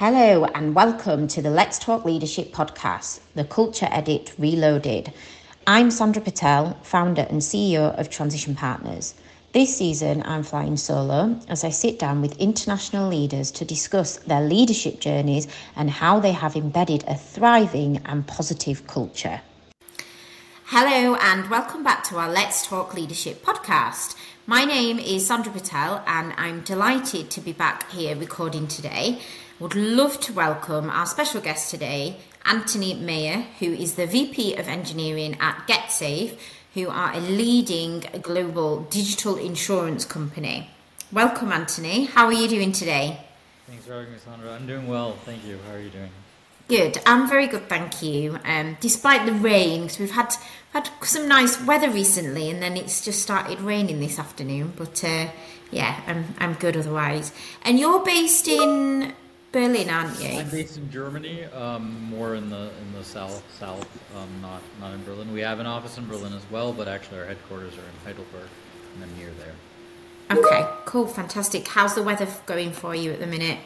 Hello, and welcome to the Let's Talk Leadership podcast, the Culture Edit Reloaded. I'm Sandra Patel, founder and CEO of Transition Partners. This season, I'm flying solo as I sit down with international leaders to discuss their leadership journeys and how they have embedded a thriving and positive culture. Hello, and welcome back to our Let's Talk Leadership podcast. My name is Sandra Patel, and I'm delighted to be back here recording today would love to welcome our special guest today, Anthony Mayer, who is the VP of Engineering at GetSafe, who are a leading global digital insurance company. Welcome, Anthony. How are you doing today? Thanks for having me, Sandra. I'm doing well, thank you. How are you doing? Good. I'm very good, thank you. Um, despite the rain, because we've had had some nice weather recently, and then it's just started raining this afternoon. But uh, yeah, I'm I'm good otherwise. And you're based in Berlin, aren't you? I'm based in Germany, um, more in the in the south, south, um, not not in Berlin. We have an office in Berlin as well, but actually our headquarters are in Heidelberg, and I'm near there. Okay, cool, fantastic. How's the weather going for you at the minute?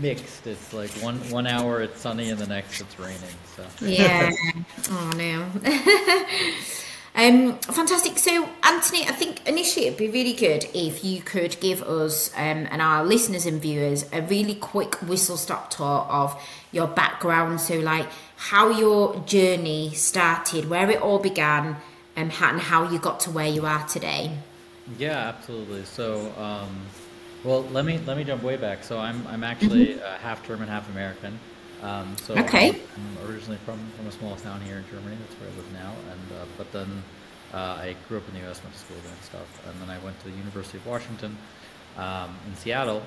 Mixed. It's like one one hour it's sunny and the next it's raining. So yeah. oh no. Um, fantastic. So, Anthony, I think initially it'd be really good if you could give us um, and our listeners and viewers a really quick whistle stop tour of your background. So, like how your journey started, where it all began, um, and how you got to where you are today. Yeah, absolutely. So, um, well, let me let me jump way back. So, I'm I'm actually mm-hmm. uh, half German, half American. Um, so okay. I'm originally from, from a small town here in Germany. That's where I live now. And uh, but then uh, I grew up in the U.S., went to school there and stuff, and then I went to the University of Washington um, in Seattle.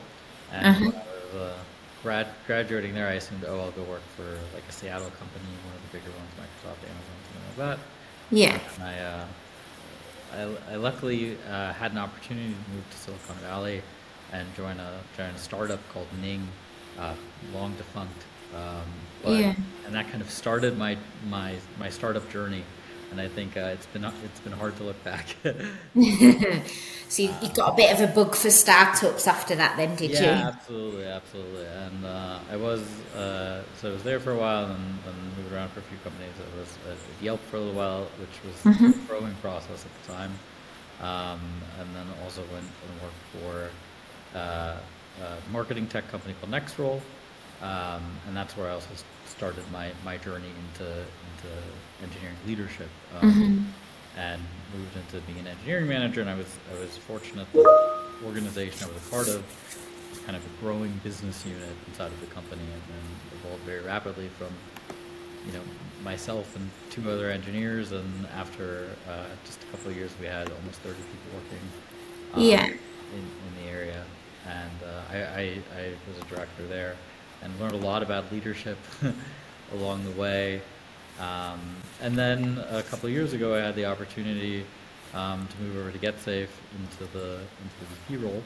And uh-huh. when I was uh, grad graduating there, I assumed, oh, I'll go work for like a Seattle company, one of the bigger ones, Microsoft, Amazon, something like that. Yeah. And I, uh, I, I luckily uh, had an opportunity to move to Silicon Valley and join a join a startup called Ning, uh, long defunct um, but, yeah. And that kind of started my my my startup journey, and I think uh, it's been it's been hard to look back. so you, you, got a bit of a bug for startups after that, then, did yeah, you? Yeah, absolutely, absolutely. And uh, I was uh, so I was there for a while and, and, moved around for a few companies. I was at Yelp for a little while, which was mm-hmm. a growing process at the time, um, and then also went and worked for uh, a marketing tech company called Nextroll um, and that's where I also started my, my journey into into engineering leadership, um, mm-hmm. and moved into being an engineering manager. And I was I was fortunate that the organization I was a part of was kind of a growing business unit inside of the company, and, and evolved very rapidly from you know myself and two other engineers, and after uh, just a couple of years, we had almost 30 people working. Um, yeah. In, in the area, and uh, I, I, I was a director there and learned a lot about leadership along the way. Um, and then a couple of years ago, I had the opportunity um, to move over to GetSafe into the into the VP role.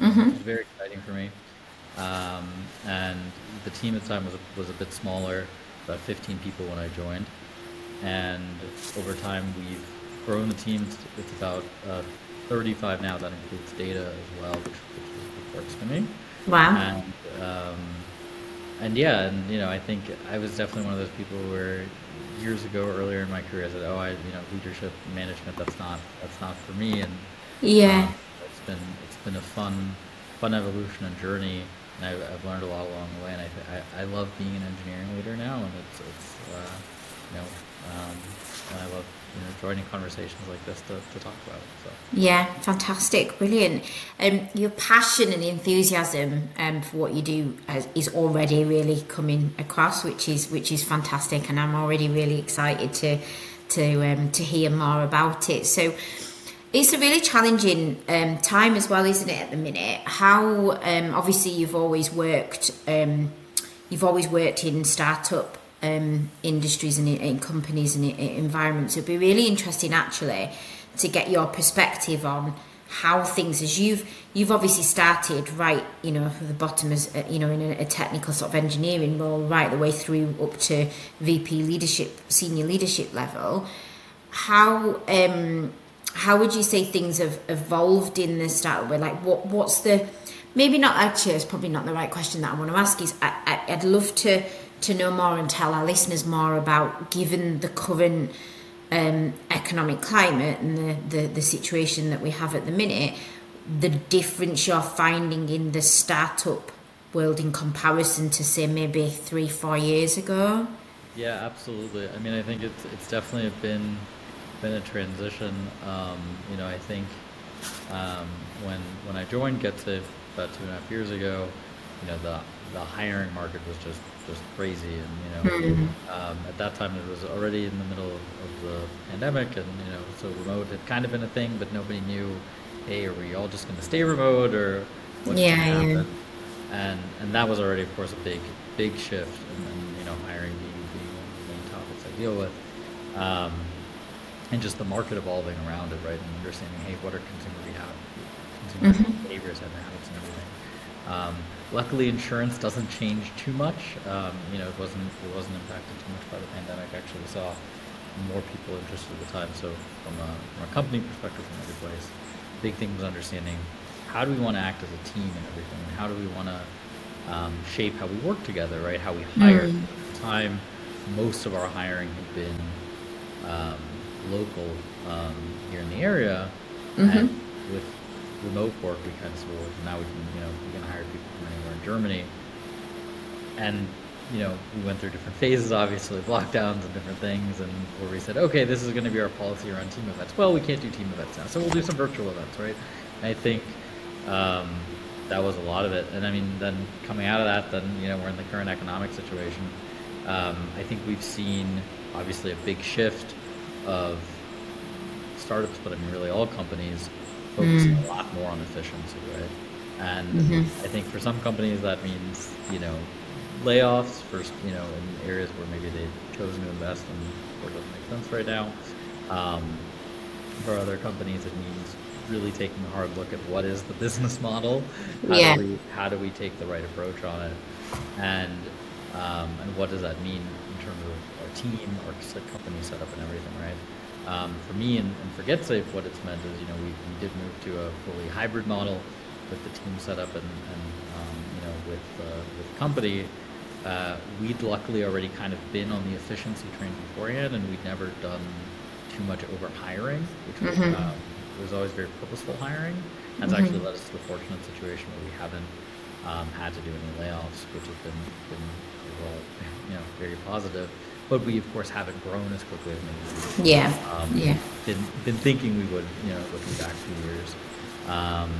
Mm-hmm. It was very exciting for me. Um, and the team at the time was a, was a bit smaller, about 15 people when I joined. And over time, we've grown the team. It's about uh, 35 now. That includes data as well, which, which works for me. Wow. And um, and yeah, and you know, I think I was definitely one of those people where years ago, earlier in my career, I said, "Oh, I, you know, leadership management. That's not that's not for me." And yeah, um, it's been it's been a fun fun evolution and journey, and I've, I've learned a lot along the way. And I, I, I love being an engineering leader now, and it's it's uh, you know, um, and I love you know, joining conversations like this to, to talk about. So. Yeah, fantastic, brilliant. Um, your passion and enthusiasm um, for what you do is already really coming across, which is which is fantastic, and I'm already really excited to to um, to hear more about it. So. It's a really challenging um, time as well, isn't it? At the minute, how um, obviously you've always worked, um, you've always worked in startup um, industries and in companies and environments. It'd be really interesting actually to get your perspective on how things as you've you've obviously started right you know from the bottom as uh, you know in a, technical sort of engineering role right the way through up to VP leadership senior leadership level how um how would you say things have evolved in the start where like what what's the maybe not actually. It's probably not the right question that I want to ask. Is I, I, I'd love to to know more and tell our listeners more about given the current um, economic climate and the, the, the situation that we have at the minute, the difference you're finding in the startup world in comparison to say maybe three, four years ago? Yeah, absolutely. I mean, I think it's it's definitely been been a transition. Um, you know, I think um, when when I joined GetSafe about two and a half years ago, you know, the the hiring market was just just crazy, and you know, mm-hmm. um, at that time it was already in the middle of, the pandemic, and you know, so remote had kind of been a thing, but nobody knew, hey, are we all just going to stay remote, or what's yeah, going to happen? Yeah and and that was already, of course, a big big shift, and, and you know, hiring being, being one of the main topics I deal with, um, and just the market evolving around it, right, and understanding, hey, what are consumer behavior, consumer mm-hmm. behaviors and habits and everything. Um, luckily, insurance doesn't change too much. Um, you know, it wasn't it wasn't impacted too much by the pandemic. Actually, we saw more people interested at the time. So, from a, from a company perspective, from every place, big thing was understanding how do we want to act as a team and everything? And how do we want to um, shape how we work together, right? How we hire. Mm. At the time, most of our hiring had been um, local um, here in the area, mm-hmm. and with remote work, we of said, well, now we can, you know, we can hire people from anywhere in Germany, and you know, we went through different phases, obviously, lockdowns and different things, and where we said, okay, this is going to be our policy around team events. Well, we can't do team events now, so we'll do some virtual events, right? And I think um, that was a lot of it. And I mean, then coming out of that, then you know we're in the current economic situation. Um, I think we've seen obviously a big shift of startups, but I mean really all companies focusing mm. a lot more on efficiency, right? And mm-hmm. I think for some companies that means you know layoffs for you know, in areas where maybe they've chosen to invest and or doesn't make sense right now. Um, for other companies, it means really taking a hard look at what is the business model. How yeah. Do we, how do we take the right approach on it, and um, and what does that mean in terms of our team, our company setup, and everything, right? Um, for me and, and for GetSafe, what it's meant is, you know, we, we did move to a fully hybrid model with the team setup and, and um, you know, with uh, with the company. Uh, we'd luckily already kind of been on the efficiency train beforehand, and we'd never done too much over hiring, which was mm-hmm. um, it was always very purposeful hiring. That's mm-hmm. actually led us to a fortunate situation where we haven't um, had to do any layoffs, which has been, been overall, you know, very positive. But we, of course, haven't grown as quickly as maybe Yeah. Um, yeah. Been, been thinking we would, you know, looking back a few years. Um,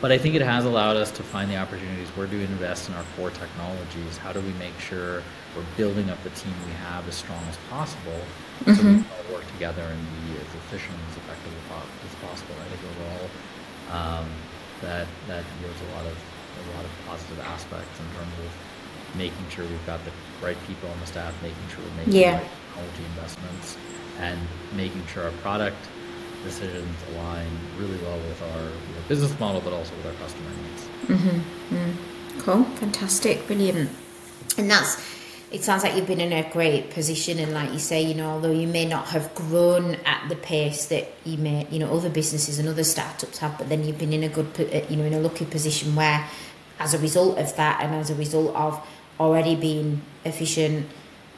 but I think it has allowed us to find the opportunities. Where do we invest in our core technologies? How do we make sure we're building up the team we have as strong as possible mm-hmm. so we mm-hmm. can all work together and be as efficient and as effective as possible. I think overall um, that that yields a lot of a lot of positive aspects in terms of making sure we've got the right people on the staff, making sure we're making yeah. the right technology investments, and making sure our product decisions align really well with our you know, business model, but also with our customer needs. Mm-hmm. Mm. Cool, fantastic, brilliant, and that's. It sounds like you've been in a great position, and like you say, you know, although you may not have grown at the pace that you may, you know, other businesses and other startups have, but then you've been in a good, uh, you know, in a lucky position where, as a result of that, and as a result of already been efficient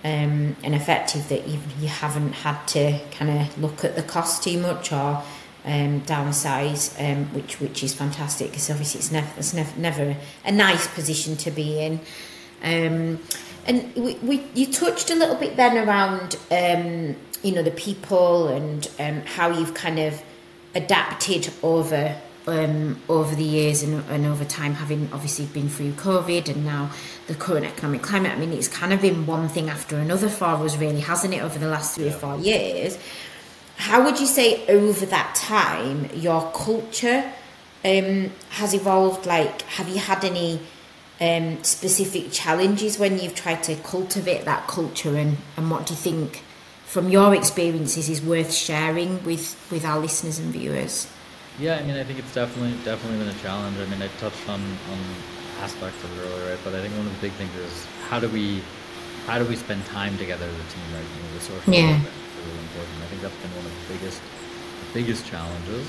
um, and effective that you, you haven't had to kind of look at the cost too much or um, downsize, um, which which is fantastic because obviously it's never it's never, never a nice position to be in. Um, and we, we you touched a little bit then around um, you know the people and um, how you've kind of adapted over um, over the years and, and over time, having obviously been through COVID and now the current economic climate. I mean, it's kind of been one thing after another for us, really, hasn't it, over the last three or four years? How would you say over that time your culture um, has evolved? Like, have you had any um, specific challenges when you've tried to cultivate that culture, and, and what do you think? From your experiences, is worth sharing with, with our listeners and viewers. Yeah, I mean, I think it's definitely definitely been a challenge. I mean, I touched on, on aspects of it earlier, right? But I think one of the big things is how do we how do we spend time together as a team, right? You know, the social yeah. is really important. I think that's been one of the biggest biggest challenges.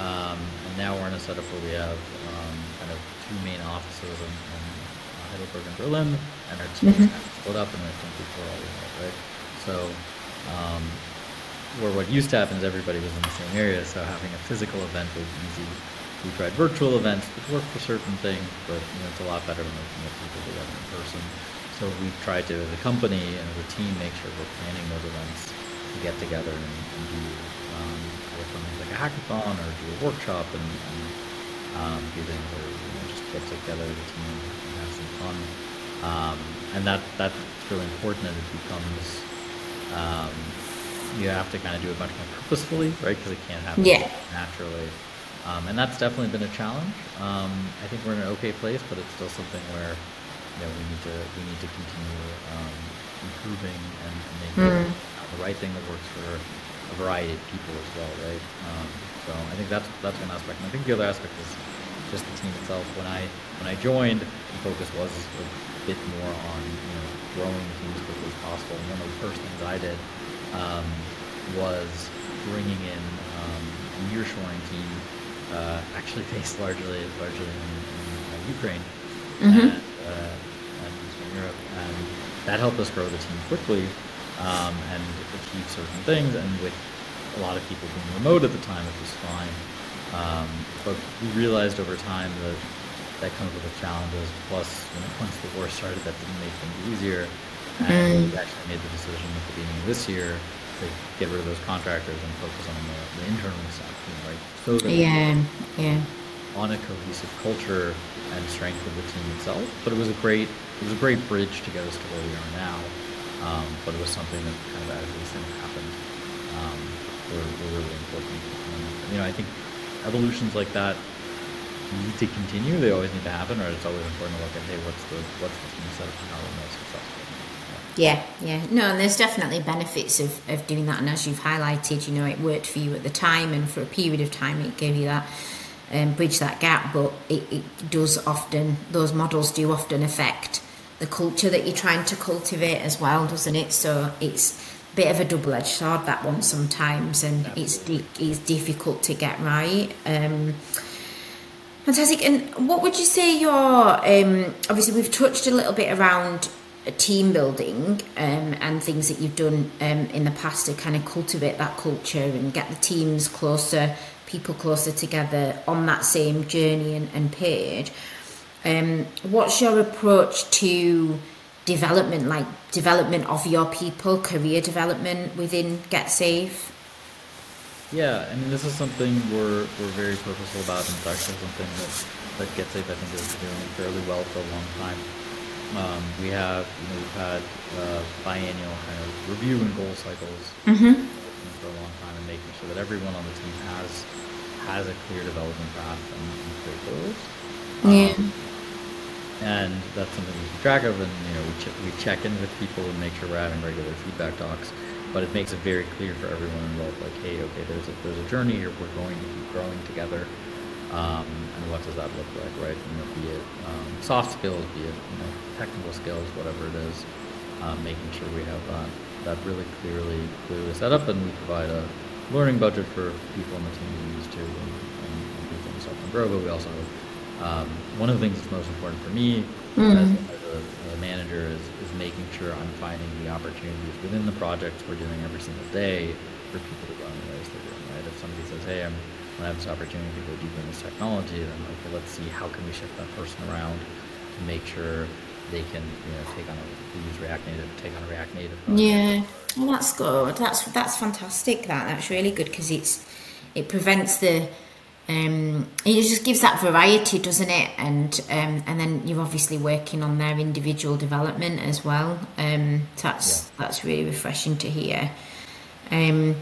Um, and now we're in a setup where we have um, kind of two main offices in, in uh, Heidelberg and Berlin, and our teams mm-hmm. kind of split up, and I think before all remote, right? So, um, where what used to happen is everybody was in the same area, so having a physical event was easy. We tried virtual events, which worked for certain things, but you know, it's a lot better when we can get people together in person. So we've tried to, as a company and as a team, make sure we're planning those events to get together and, and do um, something like a hackathon or do a workshop and, and um, do things or you know, just get together as a team and have some fun. Um, and that that's really important as it becomes um, you have to kind of do it much more purposefully, right? Because it can't happen yeah. naturally. Um, and that's definitely been a challenge. Um, I think we're in an okay place, but it's still something where you know we need to we need to continue um, improving and, and making mm. the right thing that works for a variety of people as well, right? Um, so I think that's that's one aspect. And I think the other aspect is just the team itself. When I when I joined, the focus was a bit more on you know growing the team as quickly as possible. And one of the first things I did um, was bringing in um, nearshoring team, uh, actually based largely largely in, in uh, Ukraine mm-hmm. and, uh, and Eastern Europe, and that helped us grow the team quickly um, and achieve certain things. And with a lot of people being remote at the time, it was fine. Um, but we realized over time that that comes with the challenges. Plus, you know, once the war started, that didn't make things easier. And mm. we actually made the decision at the beginning of this year to get rid of those contractors and focus on the, the internal stuff, right? So that yeah, yeah, on a cohesive culture and strength of the team itself. But it was a great, it was a great bridge to get us to where we are now. Um, but it was something that kind of as these things happened, um, were, were really important. And, you know, I think evolutions like that need to continue. They always need to happen, or it's always important to look at, hey, what's the what's the team setup and how we're most successful. Yeah, yeah. No, and there's definitely benefits of, of doing that. And as you've highlighted, you know, it worked for you at the time, and for a period of time, it gave you that um, bridge that gap. But it, it does often, those models do often affect the culture that you're trying to cultivate as well, doesn't it? So it's a bit of a double edged sword, that one sometimes, and it's, it's difficult to get right. Um, Fantastic. And what would you say your um, obviously we've touched a little bit around team building um, and things that you've done um, in the past to kind of cultivate that culture and get the teams closer, people closer together on that same journey and, and page. Um, what's your approach to development, like development of your people, career development within GetSafe? Yeah, I mean, this is something we're, we're very purposeful about, and it's actually something that, that GetSafe, I think, is doing fairly well for a long time. Um, we have, you know, we've had uh, biannual kind of review and goal cycles mm-hmm. for a long time, and making sure that everyone on the team has has a clear development path and, and clear goals. Um, yeah. And that's something we keep track of, and you know, we, ch- we check in with people and make sure we're having regular feedback talks. But it makes it very clear for everyone involved, like, hey, okay, there's a there's a journey here. We're going to keep growing together. Um, and what does that look like, right? You know, be it um, soft skills, be it you know, technical skills, whatever it is, um, making sure we have that, that really clearly clearly set up, and we provide a learning budget for people on the team to use to and, and, and do things help them grow. But we also um, one of the things that's most important for me mm. as, as, a, as, a, manager is, is making sure I'm finding the opportunities within the projects we're doing every single day for people to run the ways they're doing. Right? If somebody says, "Hey, I'm when I have this opportunity to go deeper in this technology, then okay, let's see how can we shift that person around to make sure they can you know take on a use React Native, take on a React Native. Yeah, well, that's good. That's that's fantastic. That that's really good because it's it prevents the um, it just gives that variety, doesn't it? And um, and then you're obviously working on their individual development as well. Um, that's yeah. that's really refreshing to hear. Um,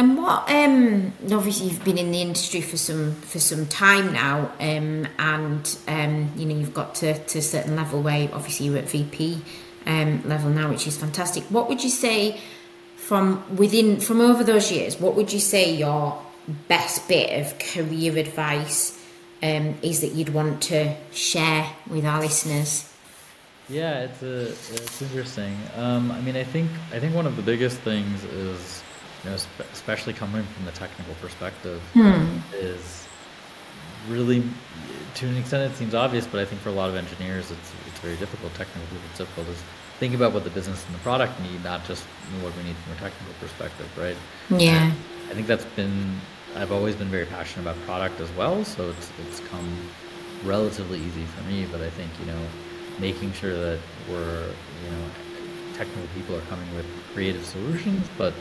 and what? Um, obviously, you've been in the industry for some for some time now, um, and um, you know you've got to, to a certain level where obviously you're at VP um, level now, which is fantastic. What would you say from within from over those years? What would you say your best bit of career advice um, is that you'd want to share with our listeners? Yeah, it's a, it's interesting. Um, I mean, I think I think one of the biggest things is you know, especially coming from the technical perspective, hmm. is really to an extent, it seems obvious, but I think for a lot of engineers, it's it's very difficult. Technically, it's difficult. Is think about what the business and the product need, not just what we need from a technical perspective, right? Yeah. And I think that's been. I've always been very passionate about product as well, so it's it's come relatively easy for me. But I think you know, making sure that we're you know, technical people are coming with creative solutions, but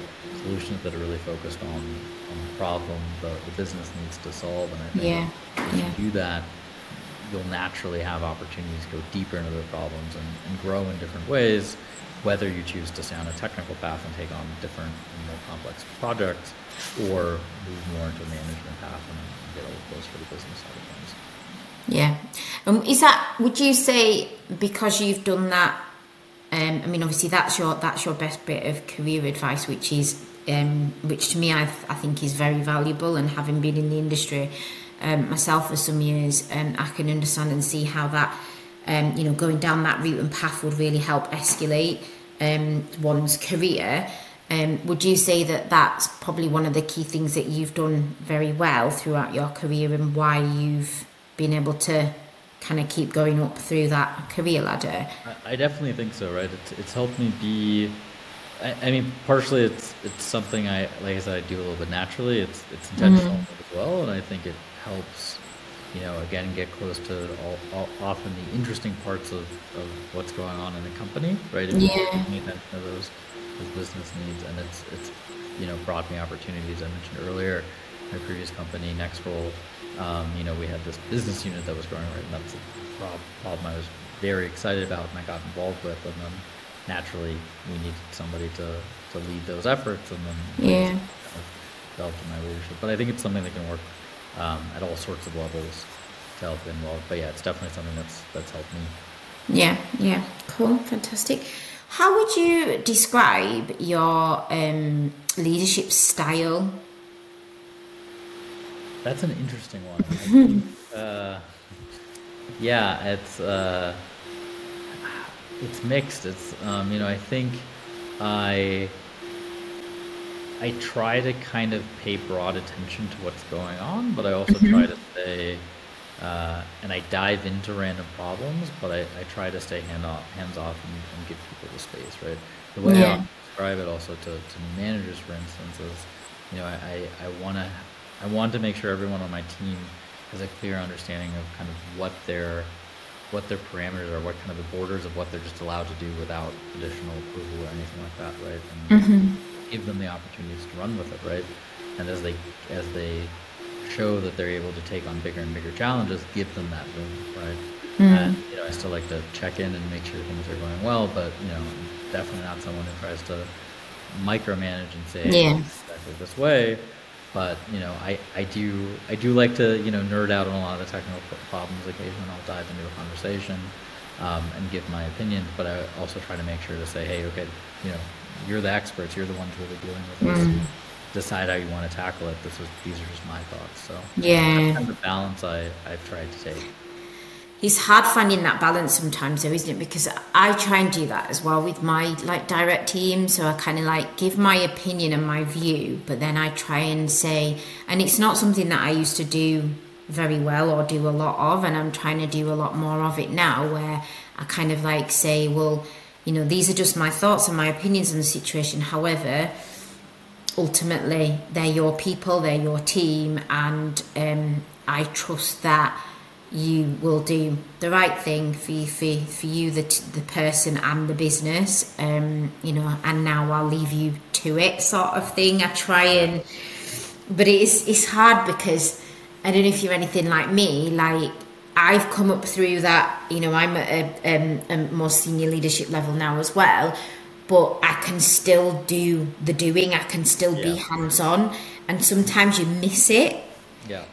solutions that are really focused on, on the problem the, the business needs to solve. And I think Yeah. if Yeah. you do that, you'll naturally have opportunities to go deeper into the problems and, and grow in different ways, whether you choose to stay on a technical path and take on different and more complex projects, or move more into a management path and, and get a little closer to the business side of things. Yeah. Um, is that? Would you say because you've done that? Um, I mean, obviously that's your that's your best bit of career advice, which is um, which to me I, I think is very valuable. And having been in the industry um, myself for some years, um, I can understand and see how that um, you know going down that route and path would really help escalate um, one's career. Um, would you say that that's probably one of the key things that you've done very well throughout your career and why you've been able to kind of keep going up through that career ladder? I, I definitely think so, right? It's helped me be. I, I mean, partially it's it's something I like I said I do a little bit naturally. It's it's intentional as well, and I think it helps. You know, again, get close to all, all, often the interesting parts of, of what's going on in the company, right? If you Yeah. pay attention to those those business needs, and it's it's you know brought me opportunities. I mentioned earlier, my previous company, Nextroll, um, you know, we had this business unit that was growing, right? And that's a problem I was very excited about and I got involved with. And then naturally, we needed somebody to, to lead those efforts. And then Yeah. kind of developed in my leadership. But I think it's something that can work um, at all sorts of levels to help involve. But yeah, it's definitely something that's that's helped me. Yeah, yeah, cool, fantastic. How would you describe your um, leadership style? That's an interesting one. I think, uh, yeah, it's uh, it's mixed. It's um, you know I think I I try to kind of pay broad attention to what's going on, but I also try to stay uh, and I dive into random problems, but I, I try to stay hand off, hands off and, and give people the space, right? The way Yeah. I describe it also to, to managers, for instance, is you know I, I, I want to I want to make sure everyone on my team has a clear understanding of kind of what their what their parameters are, what kind of the borders of what they're just allowed to do without additional approval or anything like that, right? And mm-hmm. give them the opportunities to run with it, right? And as they as they show that they're able to take on bigger and bigger challenges, give them that room, right? Mm-hmm. And you know, I still like to check in and make sure things are going well, but you know, definitely not someone who tries to micromanage and say, Yeah. exactly this way. But you know, I, I do I do like to you know nerd out on a lot of the technical problems. Occasionally, I'll dive into a conversation um, and give my opinion But I also try to make sure to say, hey, okay, you know, you're the experts. You're the ones really dealing with this. Decide how you want to tackle it. This is these are just my thoughts. So Yeah. that's kind of the balance I I've tried to take. It's hard finding that balance sometimes, though, isn't it? Because I try and do that as well with my like direct team. So I kind of like give my opinion and my view, but then I try and say, and it's not something that I used to do very well or do a lot of, and I'm trying to do a lot more of it now, where I kind of like say, well, you know, these are just my thoughts and my opinions on the situation. However, ultimately they're your people, they're your team, and um, I trust that you will do the right thing for you, for, for you, the, the person and the business. Um, you know, and now I'll leave you to it, sort of thing. I try and, but it is it's hard because I don't know if you're anything like me, like. I've come up through that, you know, I'm at a, um, a more senior leadership level now as well, but I can still do the doing, I can still be hands on, and sometimes you miss it. Yeah.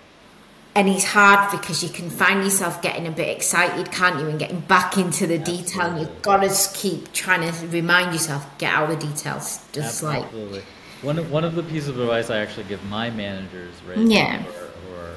And it's hard because you can find yourself getting a bit excited, can't you, and getting back into the detail. And you've got to keep trying to remind yourself, get out the details. Just like, One of, one of the pieces of advice I actually give my managers, right, Yeah. who are,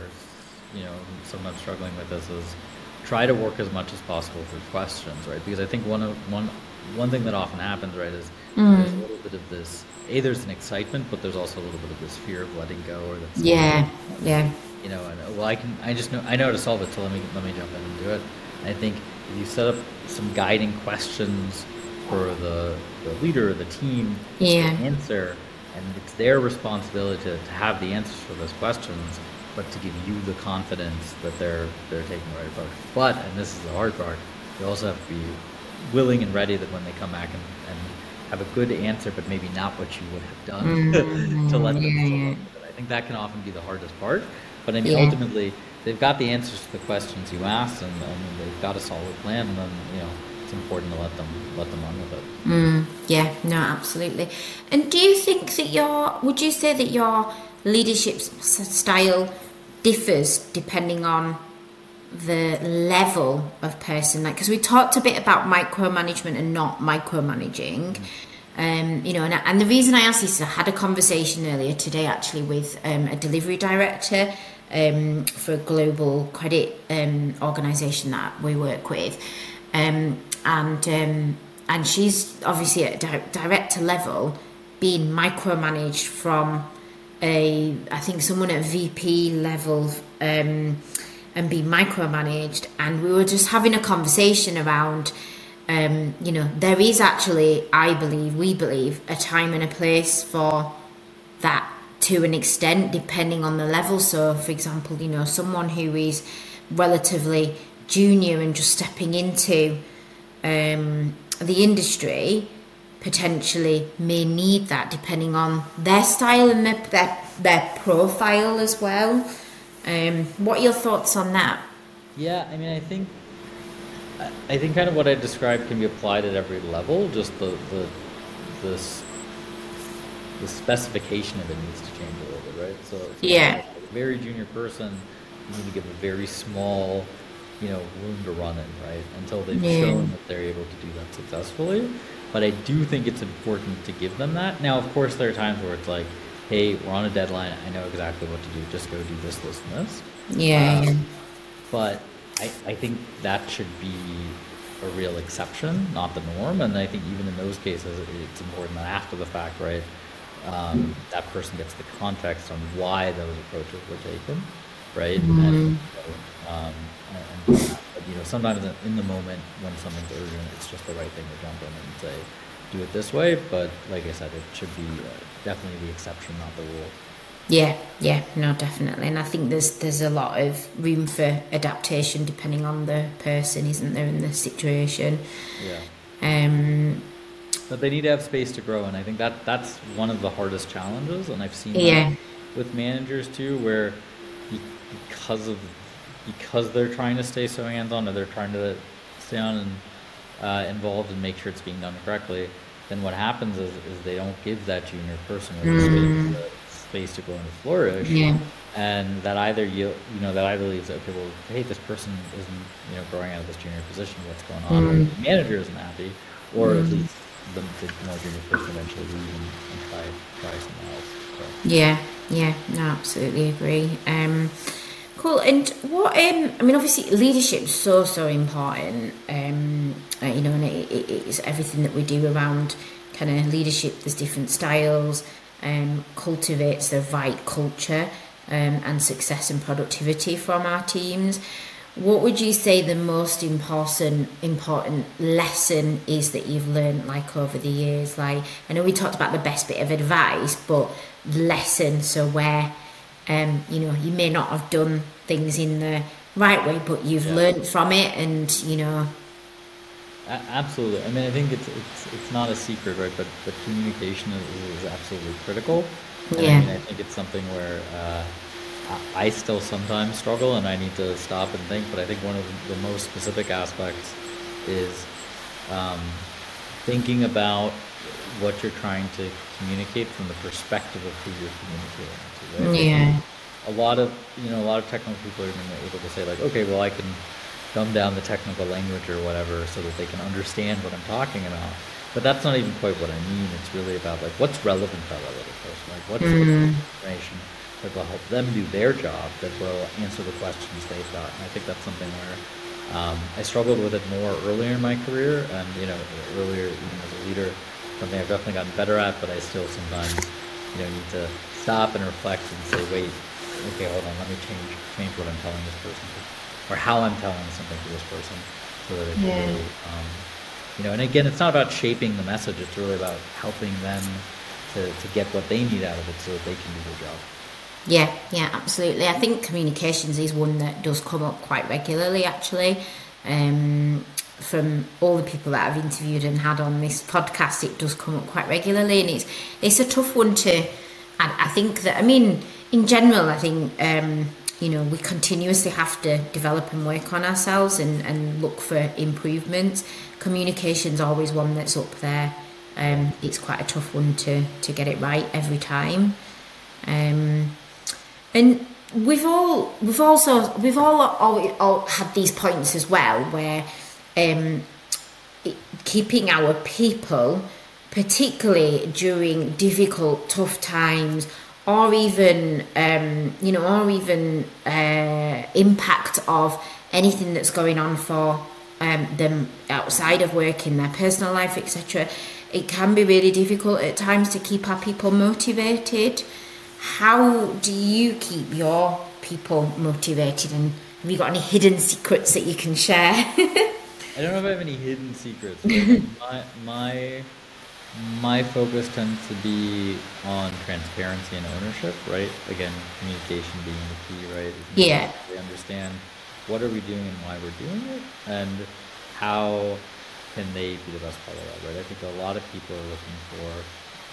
you know, sometimes struggling with this is try to work as much as possible through questions, right? Because I think one of one one thing that often happens, right, is Mm. there's a little bit of this a there's an excitement, but there's also a little bit of this fear of letting go or that's yeah, yeah. You know, and well, I can I just know I know how to solve it, so let me let me jump in and do it. And I think if you set up some guiding questions for the the leader, of the team yeah. to answer, and it's their responsibility to, to have the answers for those questions, but to give you the confidence that they're they're taking the right approach. But and this is the hard part, you also have to be willing and ready that when they come back and, and have a good answer, but maybe not what you would have done Mm, to let them. yeah, yeah. it. I think that can often be the hardest part. But I mean, Yeah. ultimately, they've got the answers to the questions you asked, and, and they've got a solid plan. And then you know, it's important to let them let them run with it. Mm, yeah, no, absolutely. And do you think that your, would you say that your leadership style differs depending on the level of person? Like, because we talked a bit about micromanagement and not micromanaging. Um, you know, and, and the reason I asked this I had a conversation earlier today actually with um, a delivery director um, for a global credit um, organisation that we work with, um, and um, and she's obviously at di- director level being micromanaged from a I think someone at VP level um, and be micromanaged. And we were just having a conversation around, um, you know, there is actually, I believe, we believe, a time and a place for that to an extent, depending on the level. So, for example, you know, someone who is relatively junior and just stepping into um, the industry potentially may need that depending on their style and their their, their profile as well. Um, what are your thoughts on that? Yeah, I mean, I think I- think kind of what I described can be applied at every level. Just the the this the specification of it needs to change a little bit, right? So, Yeah. very junior person, you need to give a very small, you know, room to run in, right? Until they've Yeah. shown that they're able to do that successfully. But I do think it's important to give them that. Now, of course, there are times where it's like, hey, we're on a deadline. I know exactly what to do. Just go do this, this, and this. Yeah, Um, yeah. but I, I think that should be a real exception, not the norm. And I think even in those cases, it's important that after the fact, right, um, that person gets the context on why those approaches were taken, right? And, you know, um, and, and you know, sometimes in the moment when something's urgent, it's just the right thing to jump in and say, do it this way. But like I said, it should be uh, definitely the exception, not the rule. Yeah, yeah, no, definitely. And I think there's there's a lot of room for adaptation depending on the person, isn't there, in the situation. Yeah. Um, But they need to have space to grow, and I think that that's one of the hardest challenges. And I've seen Yeah. that with managers too, where because of because they're trying to stay so hands-on, or they're trying to stay on and uh, involved and make sure it's being done correctly, then what happens is, is they don't give that junior person space, the space to grow and flourish. Yeah. And that either you you know that either leaves okay, well, hey, this person isn't you know growing out of this junior position. What's going on? Or the manager isn't happy, or at least the, the more junior person eventually leave and, and try try something else. So. Yeah, yeah, no, absolutely agree. Um, cool. And what? Um, I mean, obviously, leadership is so so important. Um, uh, you know, and it, it, it's everything that we do around kind of leadership. There's different styles. Um, cultivates the right culture um, and success and productivity from our teams. What would you say the most important important lesson is that you've learned like over the years? Like I know we talked about the best bit of advice, but lesson so where um, you know you may not have done things in the right way, but you've Yeah. learned from it, and you know absolutely. I mean, I think it's it's it's not a secret, right? But but communication is, is absolutely critical. And Yeah. I, mean, I think it's something where uh, I, I still sometimes struggle, and I need to stop and think. But I think one of the most specific aspects is um, thinking about what you're trying to communicate from the perspective of who you're communicating to. Right? Yeah. A lot of you know a lot of technical people are able to say like, okay, well I can dumb down the technical language or whatever so that they can understand what I'm talking about. But that's not even quite what I mean. It's really about like what's relevant to that other person. Like what's the information that will help them do their job that will answer the questions they've got. And I think that's something where um, I struggled with it more earlier in my career, and you know earlier even as a leader, something I've definitely gotten better at, but I still sometimes, you know, need to stop and reflect and say, wait, okay, hold on, let me change change what I'm telling this person, or how I'm telling something to this person, so that it can Yeah. really, um, you know. And again, it's not about shaping the message; it's really about helping them to, to get what they need out of it, so that they can do their job. Yeah, yeah, absolutely. I think communications is one that does come up quite regularly, actually. Um, from all the people that I've interviewed and had on this podcast, it does come up quite regularly, and it's it's a tough one to. I, I think that I mean, in general, I think um, you know we continuously have to develop and work on ourselves and and look for improvements. Communication's always one that's up there. Um, it's quite a tough one to to get it right every time. Um, and we've all we've also we've all, all, all had these points as well where um, keeping our people, particularly during difficult, tough times, or even um, you know, or even uh, impact of anything that's going on for um, them outside of work in their personal life, etc. It can be really difficult at times to keep our people motivated. How do you keep your people motivated? And have you got any hidden secrets that you can share? I don't know if I have any hidden secrets. my my my focus tends to be on transparency and ownership, right? Again, communication being the key, right? Yeah. We understand what are we doing and why we're doing it, and how can they be the best part of that, right? I think a lot of people are looking for,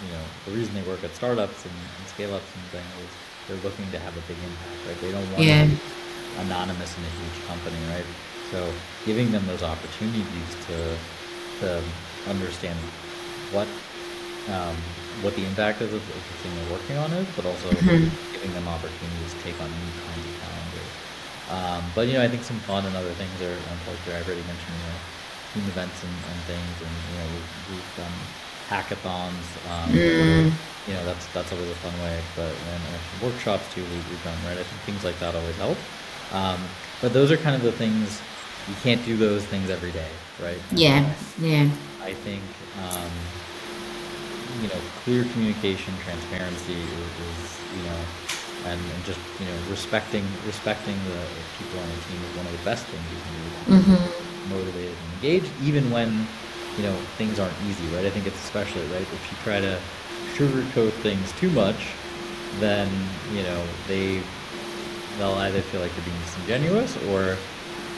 you know, the reason they work at startups and, and scale ups and things is they're looking to have a big impact, right? They don't want Yeah. to be anonymous in a huge company, right? So giving them those opportunities to to understand what um, what the impact is of, of the thing they're working on is, but also giving them opportunities to take on new kinds of challenges. Um, but you know, I think some fun and other things are on culture. I've already mentioned you know team events and, and things, and you know we've, we've done hackathons. Um, You know that's that's always a fun way. But and, and workshops too we, we've done right. I think things like that always help. Um, but those are kind of the things you can't do those things every day, right? yeah, yeah, I think um, you know clear communication, transparency is, is you know, and, and just you know respecting respecting the people on the team is one of the best things you can do. them Motivated and engaged, even when you know things aren't easy, right? I think it's especially right if you try to sugarcoat things too much, then you know they they'll either feel like they're being disingenuous or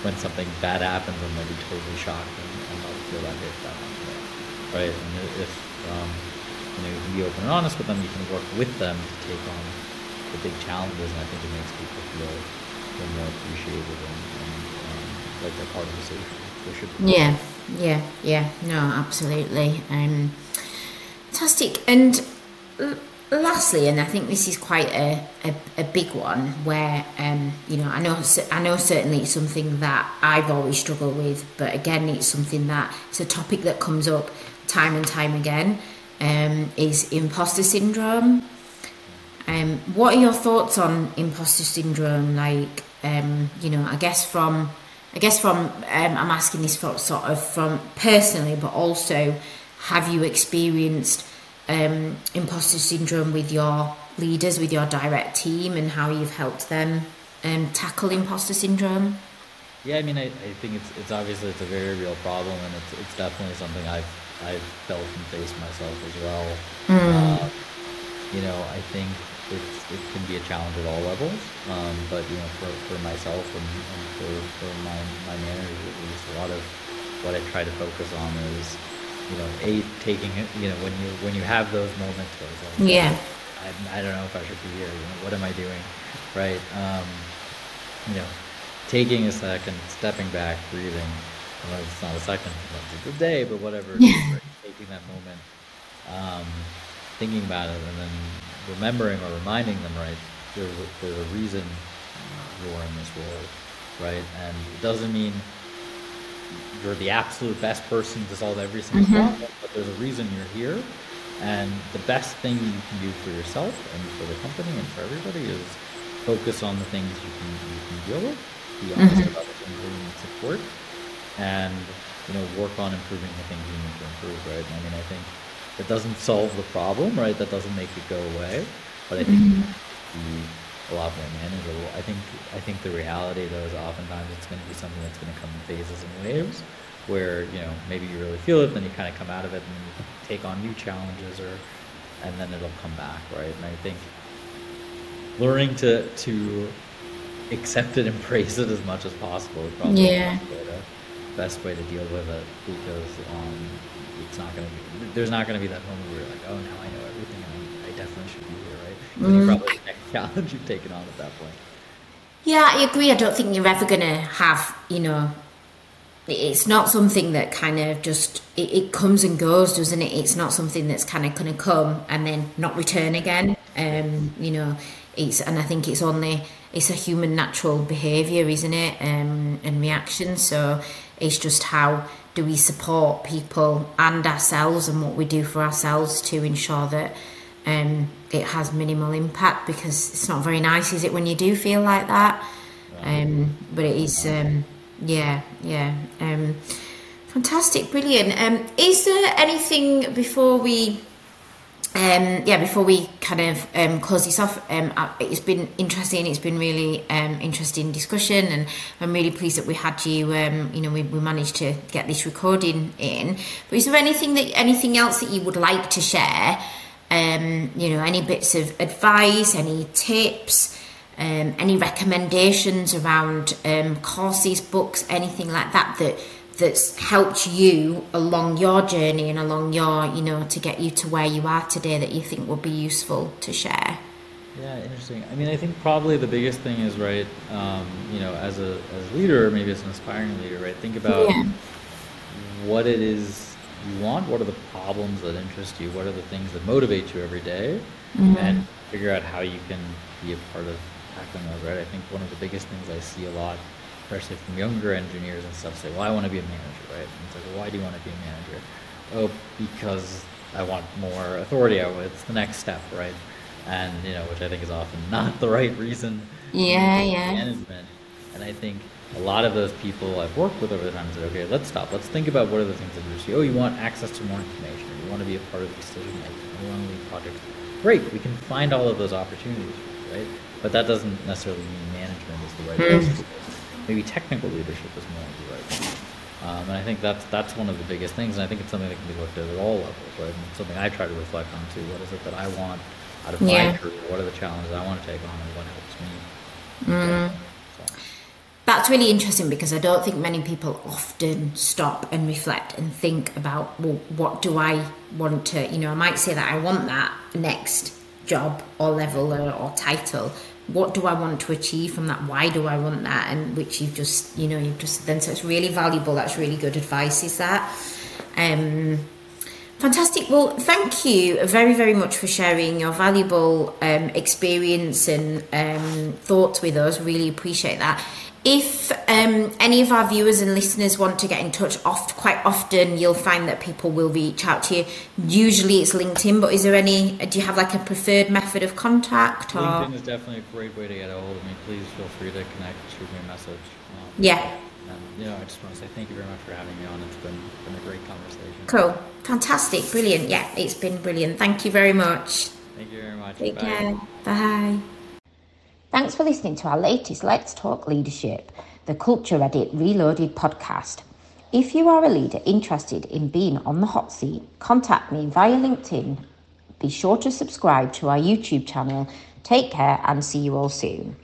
when something bad happens and they'll be totally shocked and, and they'll feel that hit that much more. Right? And if um, you know you can be open and honest with them, you can work with them to take on the big challenges and I think it makes people feel feel more appreciated and, and um, like they're part of the solution. They should be. yeah, yeah, yeah. No, absolutely. Um, fantastic. And l- lastly, and I think this is quite a, a, a big one, where um, you know, I know, I know certainly it's something that I've always struggled with, but again, it's something that it's a topic that comes up time and time again. Um, is imposter syndrome. Um, what are your thoughts on imposter syndrome? Like, um, you know, I guess from, I guess from, um, I'm asking this for, sort of from personally, but also, have you experienced um, imposter syndrome with your leaders, with your direct team, and how you've helped them um, tackle imposter syndrome? Yeah, I mean, I, I think it's it's obviously it's a very real problem, and it's it's definitely something I've I've felt and faced myself as well. Uh, you know, I think it's it can be a challenge at all levels, um, but you know, for, for myself and, and for, for my my managers at least, a lot of what I try to focus on is, you know, a taking it. You know, when you when you have those moments where it's like, Yeah. I, I don't know if I should be here. You know, what am I doing? Right. Um, you know, taking a second, stepping back, breathing. Well, it's not a second, it's a good day, but whatever. right? Taking that moment, um, thinking about it, and then remembering or reminding them, right? There's a, there's a reason you're in this role, right? And it doesn't mean you're the absolute best person to solve every single problem, but there's a reason you're here. And the best thing you can do for yourself and for the company and for everybody is focus on the things you can you can deal with, be honest about the things that you need support, and you know work on improving the things you need to improve. Right? I mean, I think it doesn't solve the problem, right? That doesn't make it go away, but I think mm-hmm. be a lot more manageable. I think I think the reality though is oftentimes it's going to be something that's going to come in phases and waves, where you know maybe you really feel it, then you kind of come out of it and you take on new challenges, or and then it'll come back, right? And I think learning to to accept it, embrace it as much as possible is probably yeah. the best way to deal with it because um, it's not going to be there's not going to be that moment where you're like, oh, now I know everything and I, I definitely should be here, right? Mm. you probably the next challenge you've taken on at that point. Yeah, I agree. I don't think you're ever going to have, you know, it's not something that kind of just it, it, comes and goes doesn't it it's not something that's kind of going to come and then not return again um you know it's and i think it's only it's a human natural behavior isn't it um and reaction so it's just how do we support people and ourselves and what we do for ourselves to ensure that um, it has minimal impact because it's not very nice, is it, when you do feel like that? Um, but it is, um, yeah, yeah. Um, fantastic, brilliant. Um, is there anything before we um, yeah, before we kind of um, close this off, um, it's been interesting. It's been really um, interesting discussion, and I'm really pleased that we had you. Um, you know, we, we managed to get this recording in. But is there anything that anything else that you would like to share? Um, you know, any bits of advice, any tips, any recommendations around courses, books, anything like that that that's helped you along your journey and along your, you know, to get you to where you are today that you think would be useful to share? Yeah, interesting. I mean, I think probably the biggest thing is right. Um, you know, as a as a leader, maybe as an aspiring leader, right? Think about yeah. what it is you want. What are the problems that interest you? What are the things that motivate you every day? Mm-hmm. And figure out how you can be a part of tackling those. Right. I think one of the biggest things I see a lot especially from younger engineers and stuff, say, well, I want to be a manager, right? And it's like, well, why do you want to be a manager? Oh, because I want more authority. It's the next step, right? And, you know, which I think is often not the right reason. Yeah, yeah. Management. And I think a lot of those people I've worked with over the time said, okay, let's stop. Let's think about what are the things that you. Oh, you want access to more information. You want to be a part of the decision making. You want to lead projects. Great, we can find all of those opportunities, right? But that doesn't necessarily mean management is the right mm. place maybe technical leadership is more of the right one. Um, and I think that's that's one of the biggest things, and I think it's something that can be looked at at all levels, right? And something I try to reflect on too. What is it that I want out of yeah. my career? What are the challenges I want to take on, and what helps me? Mm. So. That's really interesting because I don't think many people often stop and reflect and think about, well, what do I want to, you know, I might say that I want that next job or level or, or title, what do I want to achieve from that? Why do I want that? And which you've just, you know, you've just then so it's really valuable. That's really good advice. Is that? Um, fantastic. Well, thank you very, very much for sharing your valuable um, experience and um, thoughts with us. Really appreciate that. If um, any of our viewers and listeners want to get in touch, oft quite often you'll find that people will reach out to you. Usually it's LinkedIn, but is there any? Do you have like a preferred method of contact? Or? LinkedIn is definitely a great way to get a hold of me. Please feel free to connect, shoot me a message. Um, yeah. And you know, I just want to say thank you very much for having me on. It's been been a great conversation. Cool, fantastic, brilliant. Yeah, it's been brilliant. Thank you very much. Thank you very much. Take Bye. care. Bye. Thanks for listening to our latest Let's Talk Leadership, the Culture Edit Reloaded podcast. If you are a leader interested in being on the hot seat, contact me via LinkedIn. Be sure to subscribe to our YouTube channel. Take care and see you all soon.